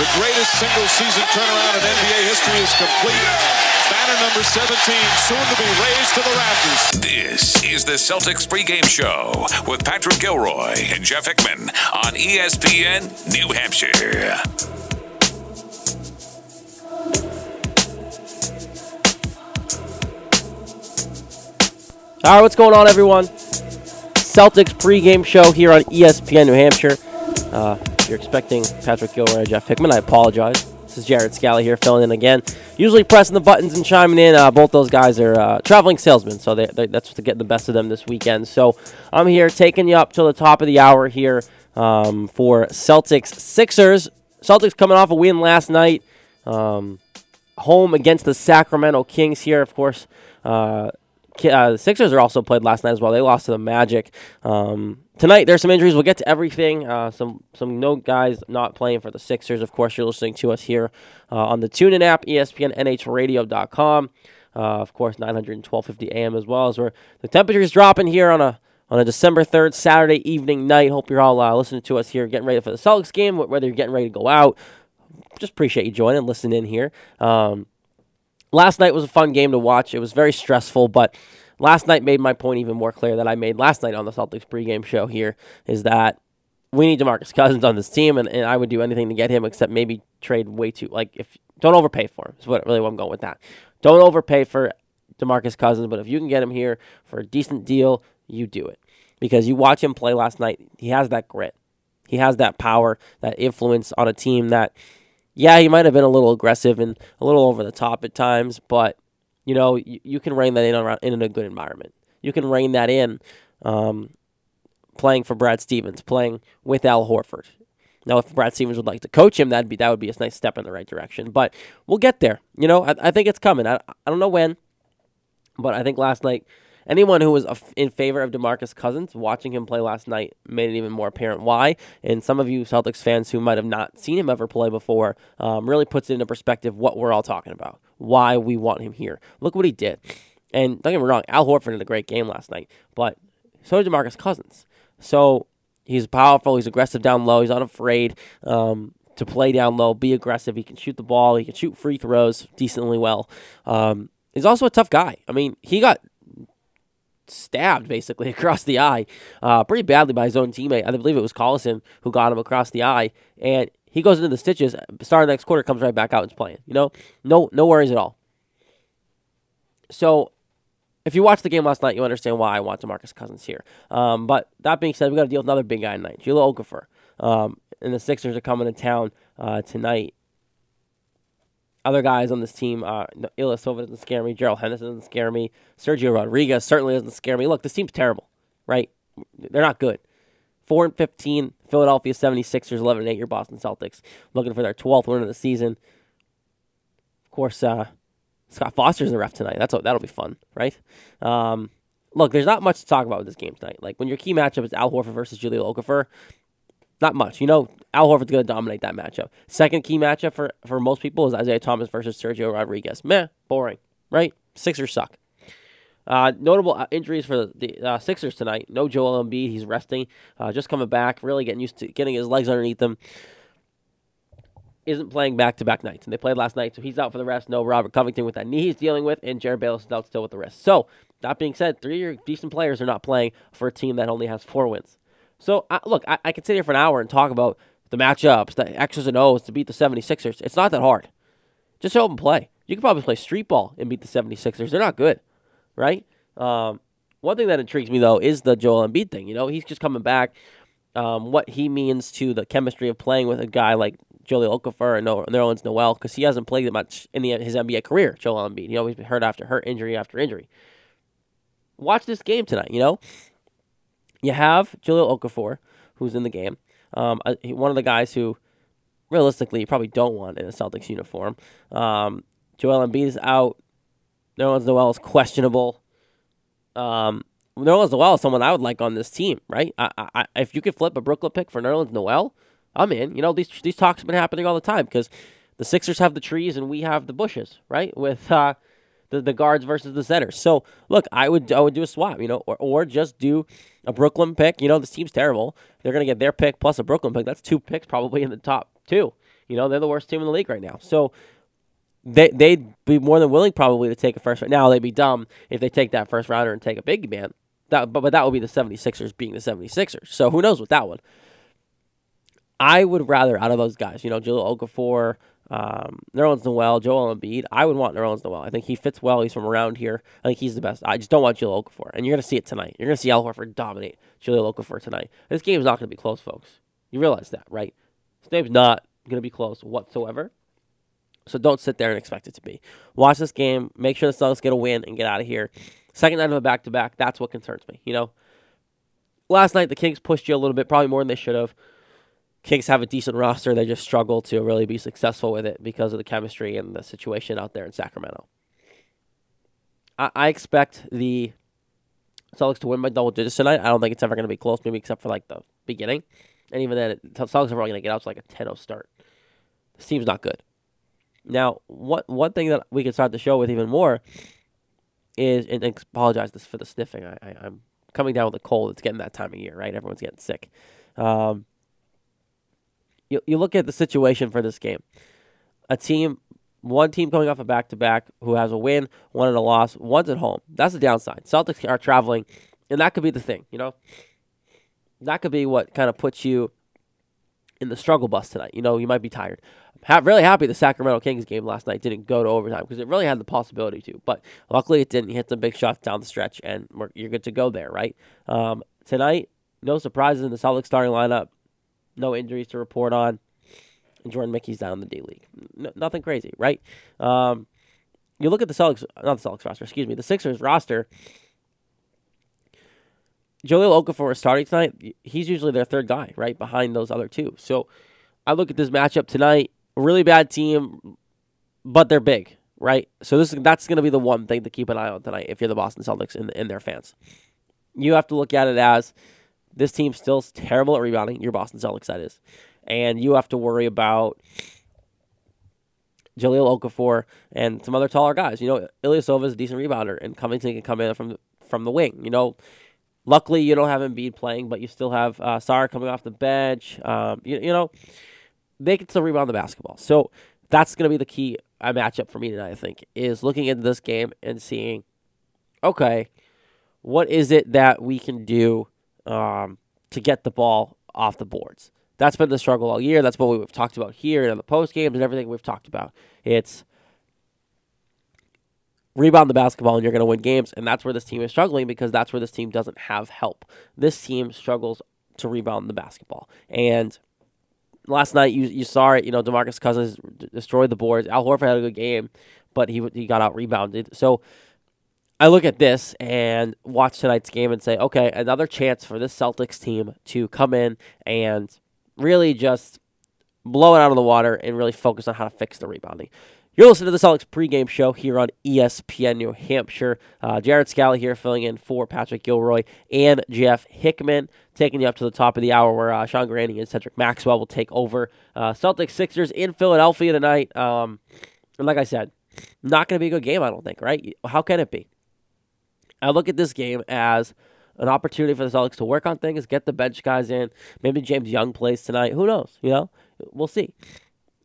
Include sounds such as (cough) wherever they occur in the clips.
The greatest single season turnaround in NBA history is complete. Banner number 17, soon to be raised to the rafters. This is the Celtics pregame show with Patrick Gilroy and Jeff Hickman on ESPN New Hampshire. All right, what's going on, everyone? Celtics pregame show here on ESPN New Hampshire. Uh, if you're expecting Patrick Gilroy and Jeff Hickman, I apologize. This is Jared Scally here, filling in again. Usually pressing the buttons and chiming in. Uh, both those guys are uh, traveling salesmen, so they, they, that's to get the best of them this weekend. So I'm here taking you up till the top of the hour here um, for Celtics Sixers. Celtics coming off a win last night, um, home against the Sacramento Kings here, of course. Uh, uh, the Sixers are also played last night as well. They lost to the Magic. Um, tonight there's some injuries. We'll get to everything. Uh, some some no guys not playing for the Sixers. Of course, you're listening to us here uh, on the TuneIn app, E ESPN Uh, of course, 912.50 AM as well as where the temperature is dropping here on a on a December 3rd Saturday evening night. Hope you're all uh, listening to us here, getting ready for the Celtics game. Whether you're getting ready to go out, just appreciate you joining, listening in here. Um, last night was a fun game to watch. It was very stressful, but last night made my point even more clear that I made last night on the Celtics pregame show here is that we need DeMarcus Cousins on this team, and, and I would do anything to get him except maybe trade way too like if don't overpay for him. Is what really what I'm going with that. Don't overpay for DeMarcus Cousins, but if you can get him here for a decent deal, you do it because you watch him play last night. He has that grit. He has that power, that influence on a team that yeah, he might have been a little aggressive and a little over the top at times, but you know you, you can rein that in around in a good environment. You can rein that in, um, playing for Brad Stevens, playing with Al Horford. Now, if Brad Stevens would like to coach him, that'd be that would be a nice step in the right direction. But we'll get there. You know, I, I think it's coming. I, I don't know when, but I think last night, anyone who was in favor of DeMarcus Cousins, watching him play last night made it even more apparent why. And some of you Celtics fans who might have not seen him ever play before um, really puts it into perspective what we're all talking about, why we want him here. Look what he did. And don't get me wrong, Al Horford had a great game last night, but so did DeMarcus Cousins. So he's powerful, he's aggressive down low, he's not afraid um, to play down low, be aggressive. He can shoot the ball, he can shoot free throws decently well. Um, he's also a tough guy. I mean, he got stabbed basically (laughs) across the eye uh, pretty badly by his own teammate. I believe it was Collison who got him across the eye, and he goes into the stitches. Start of the next quarter, comes right back out and's playing. You know, no no worries at all. So, if you watched the game last night, you understand why I want DeMarcus Cousins here. Um, but that being said, we got to deal with another big guy tonight, Jahlil Okafor. Um, and the Sixers are coming to town uh, tonight. Other guys on this team, uh, Silva doesn't scare me. Gerald Henderson doesn't scare me. Sergio Rodriguez certainly doesn't scare me. Look, this team's terrible, right? They're not good. 4 and 15, Philadelphia 76ers, 11 and 8, your Boston Celtics, looking for their 12th win of the season. Of course, uh, Scott Foster's the ref tonight. That's that'll be fun, right? Um, look, there's not much to talk about with this game tonight. Like when your key matchup is Al Horford versus Jahlil Okafor, not much. You know, Al Horford's going to dominate that matchup. Second key matchup for for most people is Isaiah Thomas versus Sergio Rodriguez. Meh, boring, right? Sixers suck. Uh, notable uh, injuries for the, uh, Sixers tonight. No Joel Embiid. He's resting. Uh, just coming back. Really getting used to getting his legs underneath him isn't playing back to back nights. And they played last night, so he's out for the rest. No Robert Covington with that knee he's dealing with, and Jerryd Bayless is out still with the wrist. So, that being said, three decent players are not playing for a team that only has four wins. So, look, I, I could sit here for an hour and talk about the matchups, the X's and O's to beat the 76ers. It's not that hard. Just show up and play. You can probably play street ball and beat the 76ers. They're not good, right? Um, one thing that intrigues me, though, is the Joel Embiid thing. You know, he's just coming back. Um, what he means to the chemistry of playing with a guy like Jahlil Okafor and no- Nerlens Noel because he hasn't played that much in the, his NBA career. Joel Embiid, he always been hurt after hurt, injury after injury. Watch this game tonight. You know, you have Jahlil Okafor who's in the game. Um, uh, one of the guys who, realistically, you probably don't want in a Celtics uniform. Um, Joel Embiid is out. Nerlens Noel is questionable. Um, Nerlens Noel is someone I would like on this team, right? I, I, if you could flip a Brooklyn pick for Nerlens Noel, I'm in. You know, these these talks have been happening all the time because the Sixers have the trees and we have the bushes, right? With uh, the the guards versus the centers. So look, I would I would do a swap, you know, or or just do a Brooklyn pick. You know, this team's terrible. They're gonna get their pick plus a Brooklyn pick. That's two picks probably in the top two. You know, they're the worst team in the league right now. So they they'd be more than willing probably to take a first round. Now they'd be dumb if they take that first rounder and take a big man. That but, but that would be the 76ers being the 76ers. So who knows with that one. I would rather out of those guys, you know, Jahlil Okafor, um, Nerlens Noel, Joel Embiid. I would want Nerlens Noel. I think he fits well. He's from around here. I think he's the best. I just don't want Jahlil Okafor. And you're going to see it tonight. You're going to see Al Horford dominate Jahlil Okafor tonight. This game is not going to be close, folks. You realize that, right? This game's not going to be close whatsoever. So don't sit there and expect it to be. Watch this game. Make sure the Celtics get a win and get out of here. Second night of a back to back. That's what concerns me. You know, last night the Kings pushed you a little bit, probably more than they should have. Kings have a decent roster. They just struggle to really be successful with it because of the chemistry and the situation out there in Sacramento. I, I expect the Celtics to win by double digits tonight. I don't think it's ever going to be close, maybe except for like the beginning. And even then, the Celtics are probably going to get out to like a 10 0 start. This team's not good. Now, what one thing that we can start the show with even more is, and, and apologize for the sniffing. I, I, am coming down with a cold. It's getting that time of year, right? Everyone's getting sick. Um, you, you look at the situation for this game. A team, one team coming off a back to back who has a win, one and a loss, one's at home. That's the downside. Celtics are traveling, and that could be the thing, you know? That could be what kind of puts you in the struggle bus tonight. You know, you might be tired. I'm really happy the Sacramento Kings game last night didn't go to overtime because it really had the possibility to. But luckily it didn't. Hit some big shots down the stretch, and you're good to go there, right? Um, tonight, no surprises in the Celtics starting lineup no injuries to report on. Jordan Mickey's down in the D League. No, nothing crazy, right? Um, you look at the Celtics, not the Celtics roster, excuse me, the Sixers roster. Jahlil Okafor is starting tonight. He's usually their third guy, right behind those other two. So I look at this matchup tonight. Really bad team, but they're big, right? So this that's going to be the one thing to keep an eye on tonight if you're the Boston Celtics and, and their fans. You have to look at it as this team still terrible at rebounding. Your Boston Celtics, that is. And you have to worry about Jahlil Okafor and some other taller guys. You know, Ilyasova is a decent rebounder, and Covington can come in from from the wing. You know, luckily you don't have Embiid playing, but you still have uh, Sarr coming off the bench. Um, you, you know, they can still rebound the basketball. So that's going to be the key uh, matchup for me tonight, I think, is looking into this game and seeing, okay, what is it that we can do um, to get the ball off the boards. That's been the struggle all year. That's what we've talked about here in the post games and everything we've talked about. It's rebound the basketball and you're going to win games, and that's where this team is struggling because that's where this team doesn't have help. This team struggles to rebound the basketball, and last night you you saw it. You know, Demarcus Cousins destroyed the boards. Al Horford had a good game, but he he got out rebounded. So I look at this and watch tonight's game and say, okay, another chance for this Celtics team to come in and really just blow it out of the water and really focus on how to fix the rebounding. You're listening to the Celtics pregame show here on ESPN New Hampshire. Uh, Jared Scally here filling in for Patrick Gilroy and Jeff Hickman, taking you up to the top of the hour where uh, Sean Grande and Cedric Maxwell will take over. Uh, Celtics Sixers in Philadelphia tonight. Um, and like I said, not going to be a good game, I don't think, right? How can it be? I look at this game as an opportunity for the Celtics to work on things, get the bench guys in. Maybe James Young plays tonight. Who knows? You know, we'll see.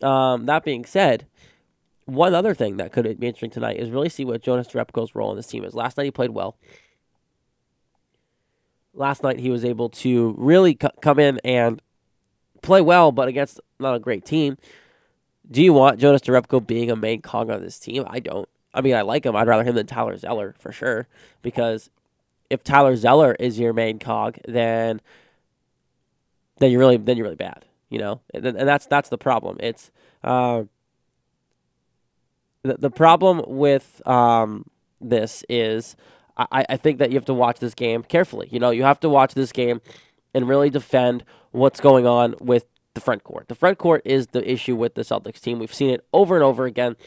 Um, that being said, one other thing that could be interesting tonight is really see what Jonas Jerebko's role in this team is. Last night he played well. Last night he was able to really c- come in and play well, but against not a great team. Do you want Jonas Jerebko being a main cog on this team? I don't. I mean, I like him. I'd rather him than Tyler Zeller for sure. Because if Tyler Zeller is your main cog, then then you're really then you're really bad. You know, and, and that's that's the problem. It's uh, the the problem with um, this is I, I think that you have to watch this game carefully. You know, you have to watch this game and really defend what's going on with the front court. The front court is the issue with the Celtics team. We've seen it over and over again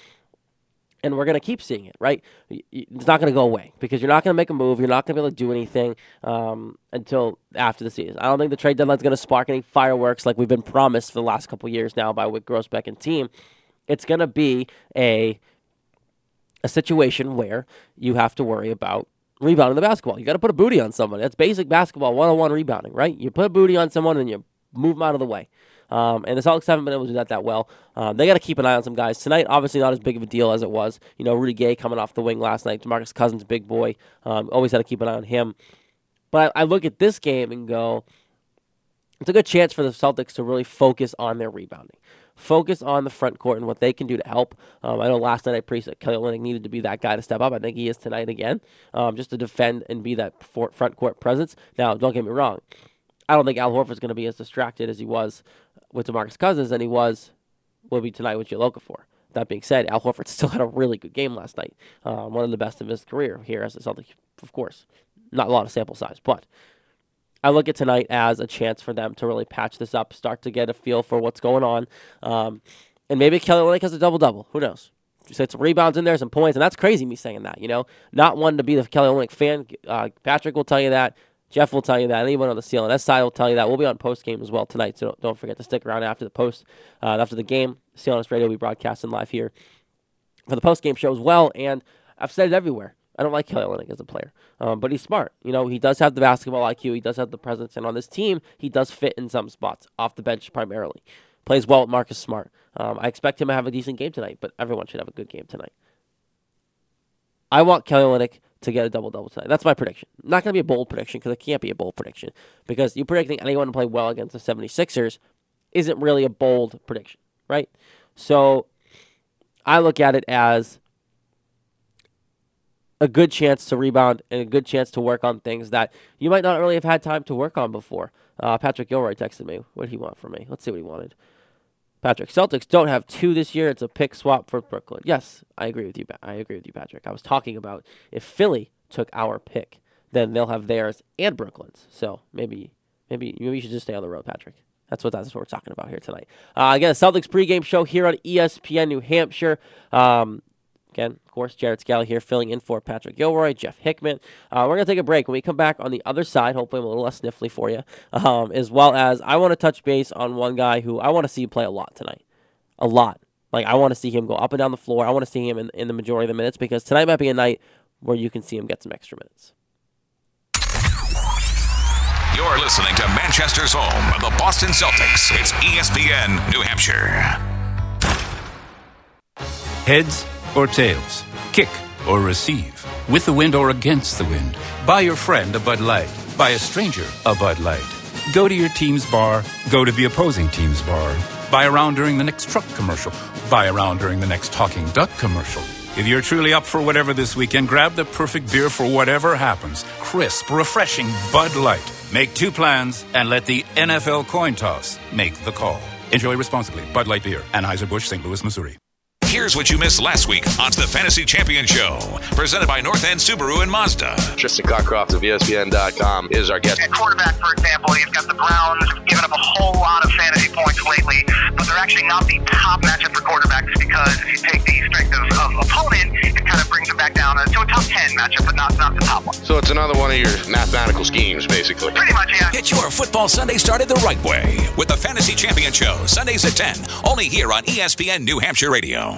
and we're going to keep seeing it, right? It's not going to go away because you're not going to make a move. You're not going to be able to do anything um, until after the season. I don't think the trade deadline is going to spark any fireworks like we've been promised for the last couple years now by Wyc Grousbeck and team. It's going to be a a situation where you have to worry about rebounding the basketball. You got to put a booty on someone. That's basic basketball 101 rebounding, right? You put a booty on someone and you move them out of the way. Um, and the Celtics haven't been able to do that that well. Um, they got to keep an eye on some guys tonight. Obviously, not as big of a deal as it was. You know, Rudy Gay coming off the wing last night. Demarcus Cousins, big boy. Um, always had to keep an eye on him. But I, I look at this game and go, it's a good chance for the Celtics to really focus on their rebounding focus on the front court and what they can do to help. Um, I know last night I preached that Kelly Olynyk needed to be that guy to step up. I think he is tonight again, um, just to defend and be that front court presence. Now, don't get me wrong. I don't think Al Horford's going to be as distracted as he was with DeMarcus Cousins than he was will be tonight with Jahlil for. That being said, Al Horford (laughs) still had a really good game last night. Um, one of the best of his career here as a Celtic, of course. Not a lot of sample size, but I look at tonight as a chance for them to really patch this up, start to get a feel for what's going on. Um, and maybe Kelly Olynyk has a double double. Who knows? So some rebounds in there, some points, and that's crazy. Me saying that, you know, not one to be the Kelly Olynyk fan. Uh, Patrick will tell you that. Jeff will tell you that. Anyone on the CLNS side will tell you that. We'll be on post game as well tonight, so don't, don't, forget to stick around after the post, uh, after the game. CLNS Radio will be broadcasting live here for the post game show as well. And I've said it everywhere. I don't like Kelly Olynyk as a player, um, but he's smart. You know, he does have the basketball IQ. He does have the presence, and on this team, he does fit in some spots off the bench primarily. Plays well with Marcus Smart. Um, I expect him to have a decent game tonight, but everyone should have a good game tonight. I want Kelly Olynyk to get a double double tonight. That's my prediction. Not going to be a bold prediction because it can't be a bold prediction because you predicting anyone to play well against the 76ers isn't really a bold prediction, right? So I look at it as a good chance to rebound and a good chance to work on things that you might not really have had time to work on before. Uh, Patrick Gilroy texted me. What did he want from me? Let's see what he wanted. Patrick, Celtics don't have two this year. It's a pick swap for Brooklyn. Yes, I agree with you. I agree with you, Patrick. I was talking about if Philly took our pick, then they'll have theirs and Brooklyn's. So maybe, maybe, maybe you should just stay on the road, Patrick. That's what that's what we're talking about here tonight. Uh, again, Celtics pregame show here on ESPN New Hampshire. Um, Again, of course, Jared Scally here filling in for Patrick Gilroy, Jeff Hickman. Uh, we're going to take a break. When we come back on the other side, hopefully I'm a little less sniffly for you, um, as well as I want to touch base on one guy who I want to see play a lot tonight. A lot. Like, I want to see him go up and down the floor. I want to see him in, in the majority of the minutes because tonight might be a night where you can see him get some extra minutes. You're listening to Manchester's home of the Boston Celtics. It's ESPN New Hampshire. Heads or tails, kick or receive, with the wind or against the wind. Buy your friend a Bud Light, buy a stranger a Bud Light. Go to your team's bar, go to the opposing team's bar. Buy around during the next truck commercial, buy around during the next talking duck commercial. If you're truly up for whatever this weekend, grab the perfect beer for whatever happens. Crisp, refreshing Bud Light. Make two plans and let the NFL coin toss make the call. Enjoy responsibly. Bud Light Beer, Anheuser-Busch, St. Louis, Missouri. Here's what you missed last week on the Fantasy Champion Show, presented by North End Subaru and Mazda. Tristan Cockcroft of ESPN.com is our guest. At quarterback, for example, you've got the Browns giving up a whole lot of fantasy points lately, but they're actually not the top matchup for quarterbacks because if you take the strength of, of opponent, it kind of brings them back down to a top 10 matchup, but not, not the top one. So it's another one of your mathematical schemes, basically. Pretty much, yeah. Get your football Sunday started the right way with the Fantasy Champion Show, Sundays at 10, only here on ESPN New Hampshire Radio.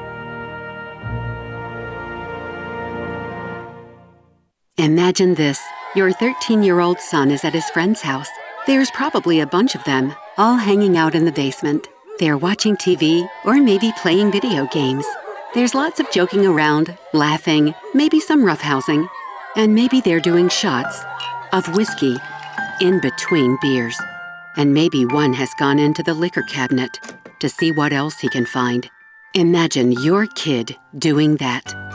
Imagine this. Your 13 year old son is at his friend's house. There's probably a bunch of them, all hanging out in the basement. They're watching TV or maybe playing video games. There's lots of joking around, laughing, maybe some roughhousing, and maybe they're doing shots of whiskey in between beers. And maybe one has gone into the liquor cabinet to see what else he can find. Imagine your kid doing that.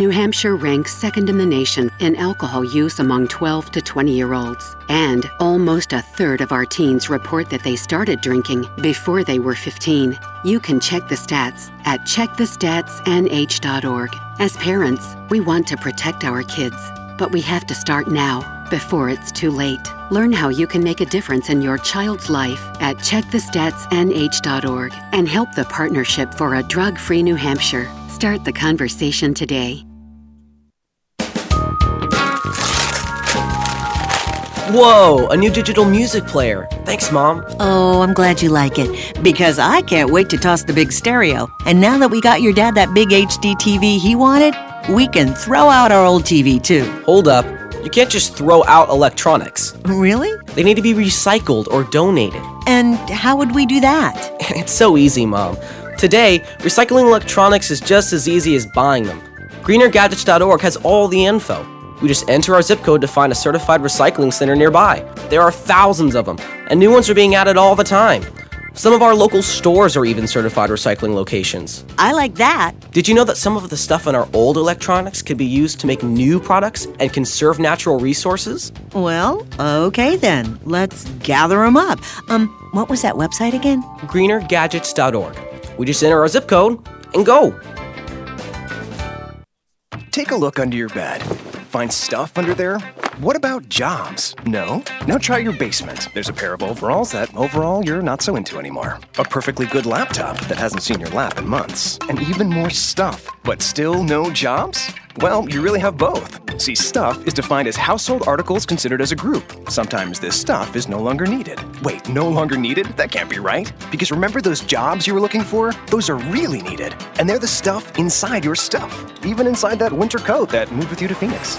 New Hampshire ranks second in the nation in alcohol use among 12 to 20 year olds. And almost a third of our teens report that they started drinking before they were 15. You can check the stats at checkthestatsnh.org. As parents, we want to protect our kids, but we have to start now before it's too late. Learn how you can make a difference in your child's life at checkthestatsnh.org and help the Partnership for a Drug Free New Hampshire. Start the conversation today. Whoa, a new digital music player. Thanks, Mom. Oh, I'm glad you like it because I can't wait to toss the big stereo. And now that we got your dad that big HD TV he wanted, we can throw out our old TV too. Hold up. You can't just throw out electronics. Really? They need to be recycled or donated. And how would we do that? (laughs) It's so easy, Mom. Today, recycling electronics is just as easy as buying them. GreenerGadgets.org has all the info. We just enter our zip code to find a certified recycling center nearby. There are thousands of them, and new ones are being added all the time. Some of our local stores are even certified recycling locations. I like that. Did you know that some of the stuff in our old electronics could be used to make new products and conserve natural resources? Well, okay then. Let's gather them up. Um, what was that website again? GreenerGadgets.org. We just enter our zip code and go. Take a look under your bed. Find stuff under there? What about jobs? No? Now try your basement. There's a pair of overalls that overall you're not so into anymore. A perfectly good laptop that hasn't seen your lap in months. And even more stuff. But still no jobs? Well, you really have both. See, stuff is defined as household articles considered as a group. Sometimes this stuff is no longer needed. Wait, no longer needed? That can't be right. Because remember those jobs you were looking for? Those are really needed. And they're the stuff inside your stuff, even inside that winter coat that moved with you to Phoenix.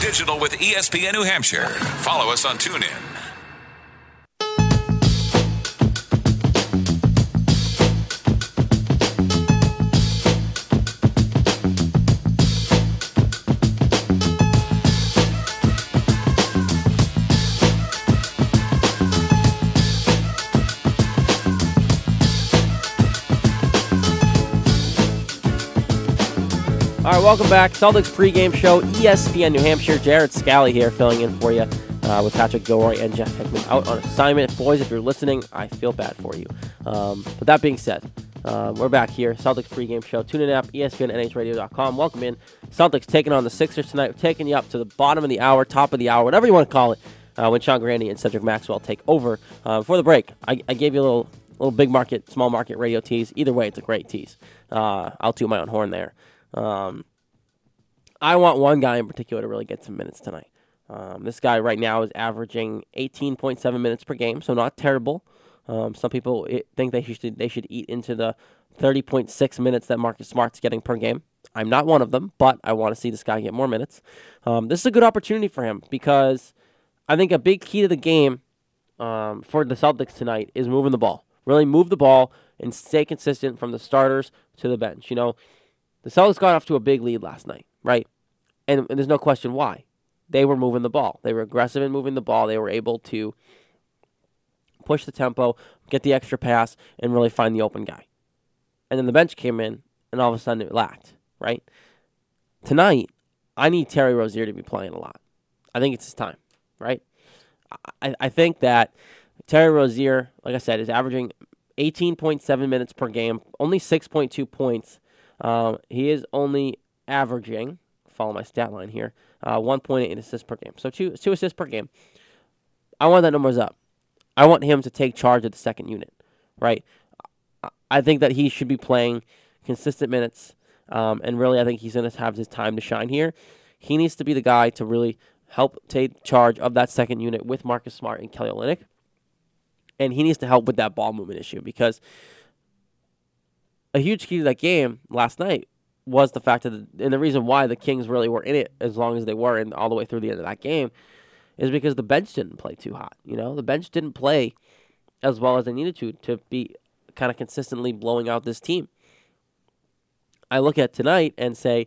Digital with ESPN New Hampshire. Follow us on TuneIn. All right, welcome back. Celtics pregame show, ESPN New Hampshire. Jared Scally here filling in for you uh, with Patrick Gilroy and Jeff Hickman out on assignment. Boys, if you're listening, I feel bad for you. Um, but that being said, um, we're back here. Celtics pregame show. Tune in app, ESPN, NHRadio.com. Welcome in. Celtics taking on the Sixers tonight. We're taking you up to the bottom of the hour, top of the hour, whatever you want to call it, uh, when Sean Grande and Cedric Maxwell take over. Uh, before the break, I, I gave you a little little big market, small market radio tease. Either way, it's a great tease. Uh, I'll toot my own horn there. Um, I want one guy in particular to really get some minutes tonight. Um, this guy right now is averaging 18.7 minutes per game, so not terrible. Um, some people i- think they should they should eat into the 30.6 minutes that Marcus Smart's getting per game. I'm not one of them, but I want to see this guy get more minutes. Um, this is a good opportunity for him because I think a big key to the game um, for the Celtics tonight is moving the ball. Really move the ball and stay consistent from the starters to the bench. You know, the Celtics got off to a big lead last night, right? And, and there's no question why. They were moving the ball. They were aggressive in moving the ball. They were able to push the tempo, get the extra pass, and really find the open guy. And then the bench came in, and all of a sudden it lacked, right? Tonight, I need Terry Rozier to be playing a lot. I think it's his time, right? I, I think that Terry Rozier, like I said, is averaging 18.7 minutes per game, only 6.2 points. Um, he is only averaging, follow my stat line here, uh, 1.8 assists per game. So two, two assists per game. I want that numbers up. I want him to take charge of the second unit, right? I- think that he should be playing consistent minutes, um, and really, I think he's going to have his time to shine here. He needs to be the guy to really help take charge of that second unit with Marcus Smart and Kelly Olynyk, and he needs to help with that ball movement issue because a huge key to that game last night was the fact that, the, and the reason why the Kings really were in it as long as they were and all the way through the end of that game is because the bench didn't play too hot. You know, the bench didn't play as well as they needed to to be kind of consistently blowing out this team. I look at tonight and say,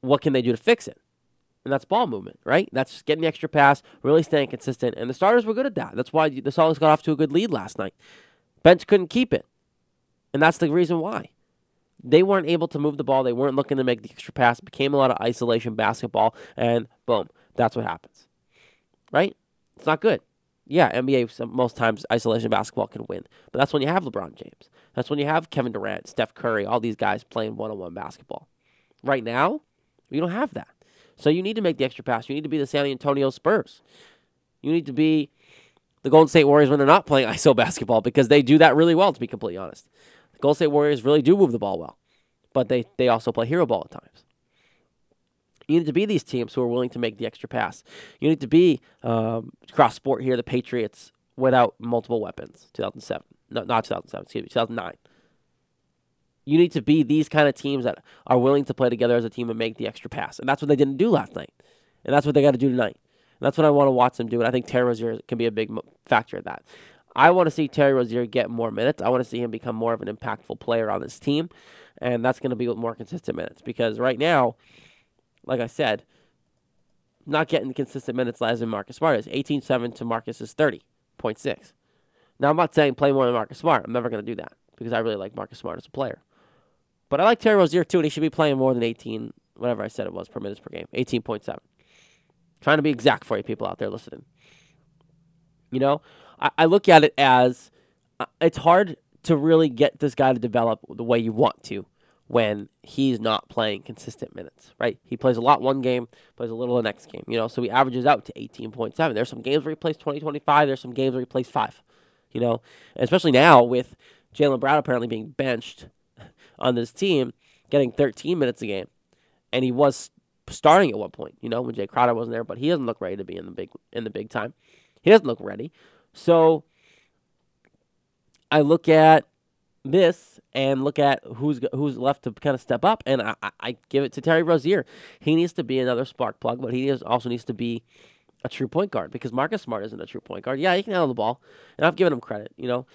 what can they do to fix it? And that's ball movement, right? That's getting the extra pass, really staying consistent. And the starters were good at that. That's why the Celtics got off to a good lead last night. Bench couldn't keep it. And that's the reason why. They weren't able to move the ball. They weren't looking to make the extra pass. It became a lot of isolation basketball. And boom, that's what happens. Right? It's not good. Yeah, NBA most times isolation basketball can win. But that's when you have LeBron James. That's when you have Kevin Durant, Steph Curry, all these guys playing one on one basketball. Right now, you don't have that. So you need to make the extra pass. You need to be the San Antonio Spurs. You need to be the Golden State Warriors when they're not playing (laughs) ISO basketball because they do that really well, to be completely honest. Golden State Warriors really do move the ball well, but they, they also play hero ball at times. You need to be these teams who are willing to make the extra pass. You need to be um, cross sport here, the Patriots without multiple weapons. 2007, no, not 2007, excuse me, 2009. You need to be these kind of teams that are willing to play together as a team and make the extra pass, and that's what they didn't do last night, and that's what they got to do tonight. And that's what I want to watch them do, and I think Terry can be a big factor in that. I want to see Terry Rozier get more minutes. I want to see him become more of an impactful player on this team, and that's going to be with more consistent minutes because right now like I said, not getting consistent minutes as in Marcus Smart is. 18-7 to Marcus is 30.6. Now, I'm not saying play more than Marcus Smart. I'm never going to do that because I really like Marcus Smart as a player. But I like Terry Rozier too, and he should be playing more than 18, whatever I said it was per minutes per game. 18.7. Trying to be exact for you people out there listening. You know, I, I look at it as uh, it's hard to really get this guy to develop the way you want to when he's not playing consistent minutes, right? He plays a lot one game, plays a little the next game, you know, so he averages out to 18.7. There's some games where he plays 20, 25. There's some games where he plays five, you know, and especially now with Jaylen Brown apparently being benched on this team, getting 13 minutes a game. And he was starting at one point, you know, when Jae Crowder wasn't there, but he doesn't look ready to be in the big in the big time. He doesn't look ready. So I look at this and look at who's who's left to kind of step up. And I, I give it to Terry Rozier. He needs to be another spark plug, but he also needs to be a true point guard because Marcus Smart isn't a true point guard. Yeah, he can handle the ball, and I've given him credit. You know,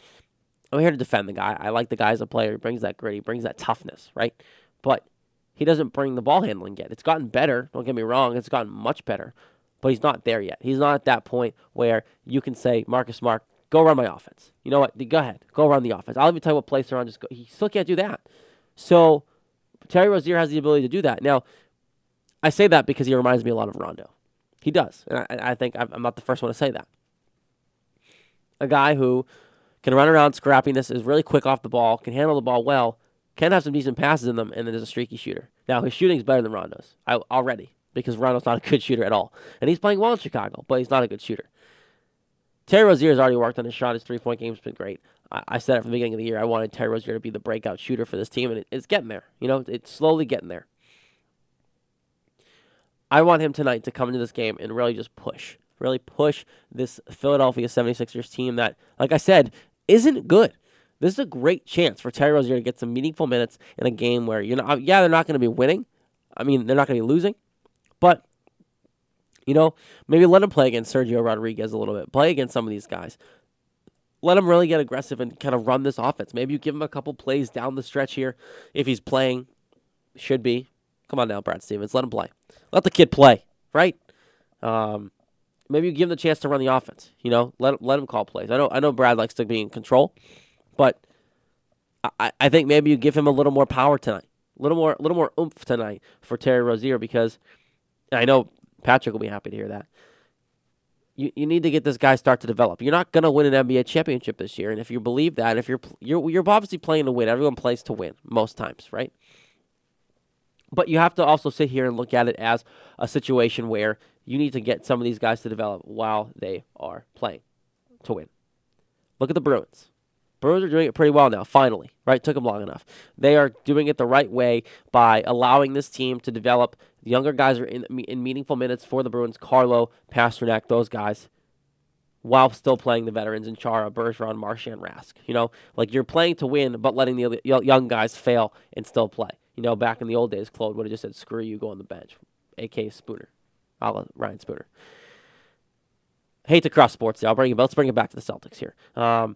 I'm here to defend the guy. I like the guy as a player. He brings that grit. He brings that toughness, right? But he doesn't bring the ball handling yet. It's gotten better. Don't get me wrong. It's gotten much better, but he's not there yet. He's not at that point where you can say Marcus Smart Go run my offense. You know what? Go ahead. Go run the offense. I'll even tell you what place they're on. Just go. He still can't do that. So Terry Rozier has the ability to do that. Now, I say that because he reminds me a lot of Rondo. He does. And I, I think I'm not the first one to say that. A guy who can run around scrappiness, is really quick off the ball, can handle the ball well, can have some decent passes in them, and then is a streaky shooter. Now, his shooting is better than Rondo's I, already because Rondo's not a good shooter at all. And he's playing well in Chicago, but he's not a good shooter. Terry Rozier has already worked on his shot. His three point game's been great. I, I said it from the beginning of the year. I wanted Terry Rozier to be the breakout shooter for this team, and it, it's getting there. You know, it's slowly getting there. I want him tonight to come into this game and really just push, really push this Philadelphia 76ers team that, like I said, isn't good. This is a great chance for Terry Rozier to get some meaningful minutes in a game where, you know, yeah, they're not going to be winning. I mean, they're not going to be losing, but you know, maybe let him play against Sergio Rodriguez a little bit. Play against some of these guys. Let him really get aggressive and kind of run this offense. Maybe you give him a couple plays down the stretch here if he's playing. Should be. Come on now, Brad Stevens. Let him play. Let the kid play, right? Um, maybe you give him the chance to run the offense. You know, let let him call plays. I know I know Brad likes to be in control, but I, I think maybe you give him a little more power tonight, a little more a little more oomph tonight for Terry Rozier because I know Patrick will be happy to hear that. You, you need to get this guy start to develop. You're not going to win an NBA championship this year, and if you believe that, if you're you're you're obviously playing to win, everyone plays to win most times, right? But you have to also sit here and look at it as a situation where you need to get some of these guys to develop while they are playing to win. Look at the Bruins. Bruins are doing it pretty well now, finally, right? Took them long enough. They are doing it the right way by allowing this team to develop. The younger guys are in, in meaningful minutes for the Bruins. Carlo, Pastrnak, those guys, while still playing the veterans in Chara, Bergeron, Marchand, Rask. You know, like you're playing to win, but letting the young guys fail and still play. You know, back in the old days, Claude would have just said, "Screw you, go on the bench." A.K. Spooner, a Ryan Spooner. Hate to cross sports. I'll bring it. Let's bring it back to the Celtics here. Um,